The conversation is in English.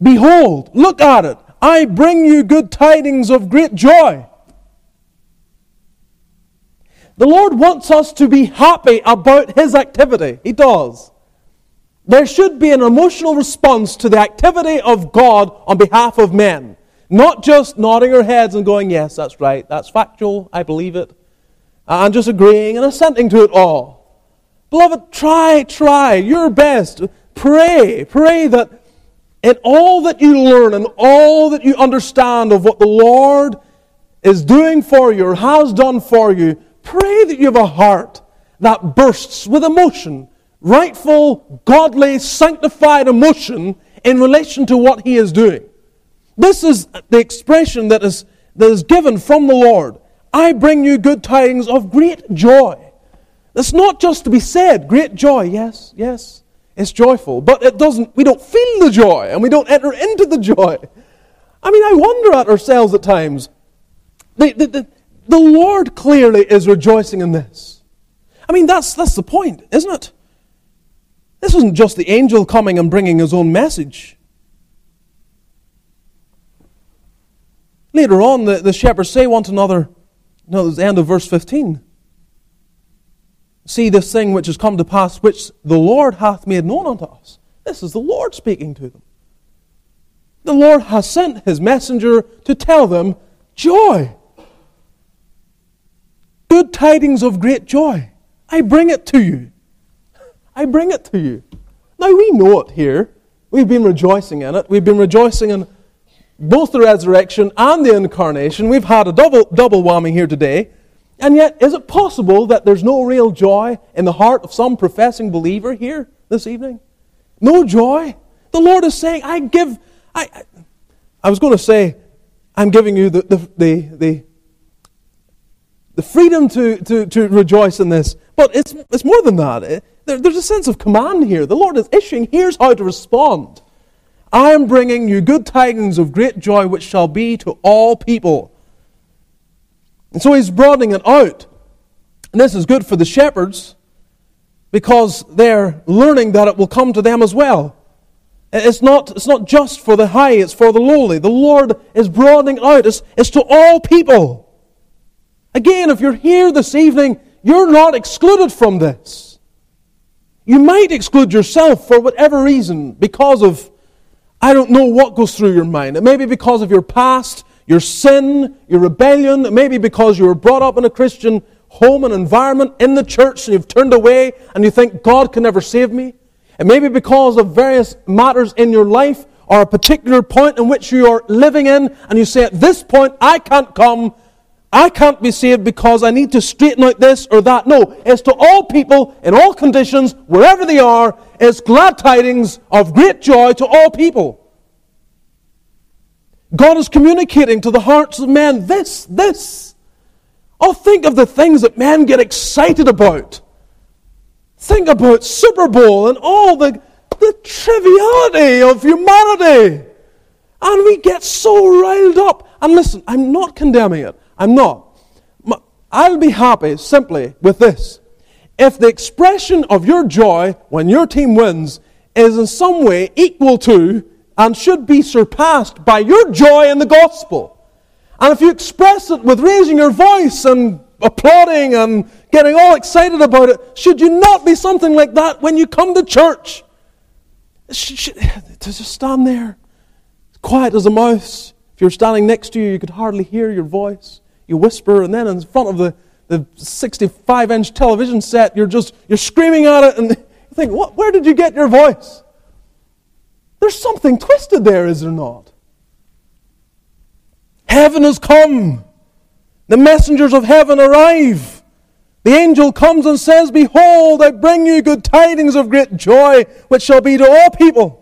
Behold, look at it. I bring you good tidings of great joy. The Lord wants us to be happy about His activity. He does. There should be an emotional response to the activity of God on behalf of men. Not just nodding our heads and going, yes, that's right, that's factual, I believe it, uh, and just agreeing and assenting to it all. Beloved, try, try your best. Pray, pray that in all that you learn and all that you understand of what the Lord is doing for you or has done for you, pray that you have a heart that bursts with emotion, rightful, godly, sanctified emotion in relation to what He is doing. This is the expression that is, that is given from the Lord. I bring you good tidings of great joy. It's not just to be said, great joy, yes, yes. It's joyful, but it doesn't, we don't feel the joy and we don't enter into the joy. I mean, I wonder at ourselves at times. The, the, the, the Lord clearly is rejoicing in this. I mean, that's, that's the point, isn't it? This isn't just the angel coming and bringing his own message. Later on, the, the shepherds say one to another, no, it's the end of verse 15 see this thing which has come to pass, which the Lord hath made known unto us. This is the Lord speaking to them. The Lord has sent his messenger to tell them joy. Good tidings of great joy. I bring it to you. I bring it to you. Now we know it here. We've been rejoicing in it. We've been rejoicing in both the resurrection and the incarnation. We've had a double, double whammy here today. And yet, is it possible that there's no real joy in the heart of some professing believer here this evening? No joy? The Lord is saying, I give, I, I, was going to say, I'm giving you the, the, the, the, the freedom to, to, to rejoice in this. But it's, it's more than that. It, there, there's a sense of command here. The Lord is issuing, here's how to respond. I am bringing you good tidings of great joy, which shall be to all people. And so he's broadening it out. And this is good for the shepherds because they're learning that it will come to them as well. It's not, it's not just for the high, it's for the lowly. The Lord is broadening out. It's, it's to all people. Again, if you're here this evening, you're not excluded from this. You might exclude yourself for whatever reason because of, I don't know what goes through your mind. It may be because of your past your sin, your rebellion, maybe because you were brought up in a Christian home and environment in the church and you've turned away and you think God can never save me. And maybe because of various matters in your life or a particular point in which you are living in and you say, at this point, I can't come, I can't be saved because I need to straighten out this or that. No, it's to all people in all conditions, wherever they are, it's glad tidings of great joy to all people. God is communicating to the hearts of men this, this. Oh, think of the things that men get excited about. Think about Super Bowl and all the, the triviality of humanity. And we get so riled up. And listen, I'm not condemning it. I'm not. I'll be happy simply with this. If the expression of your joy when your team wins is in some way equal to and should be surpassed by your joy in the gospel. And if you express it with raising your voice and applauding and getting all excited about it, should you not be something like that when you come to church? To just stand there, quiet as a mouse. If you're standing next to you, you could hardly hear your voice. You whisper, and then in front of the, the 65 inch television set, you're just you're screaming at it, and you think, what, where did you get your voice? There's something twisted there, is there not? Heaven has come. The messengers of heaven arrive. The angel comes and says, Behold, I bring you good tidings of great joy, which shall be to all people.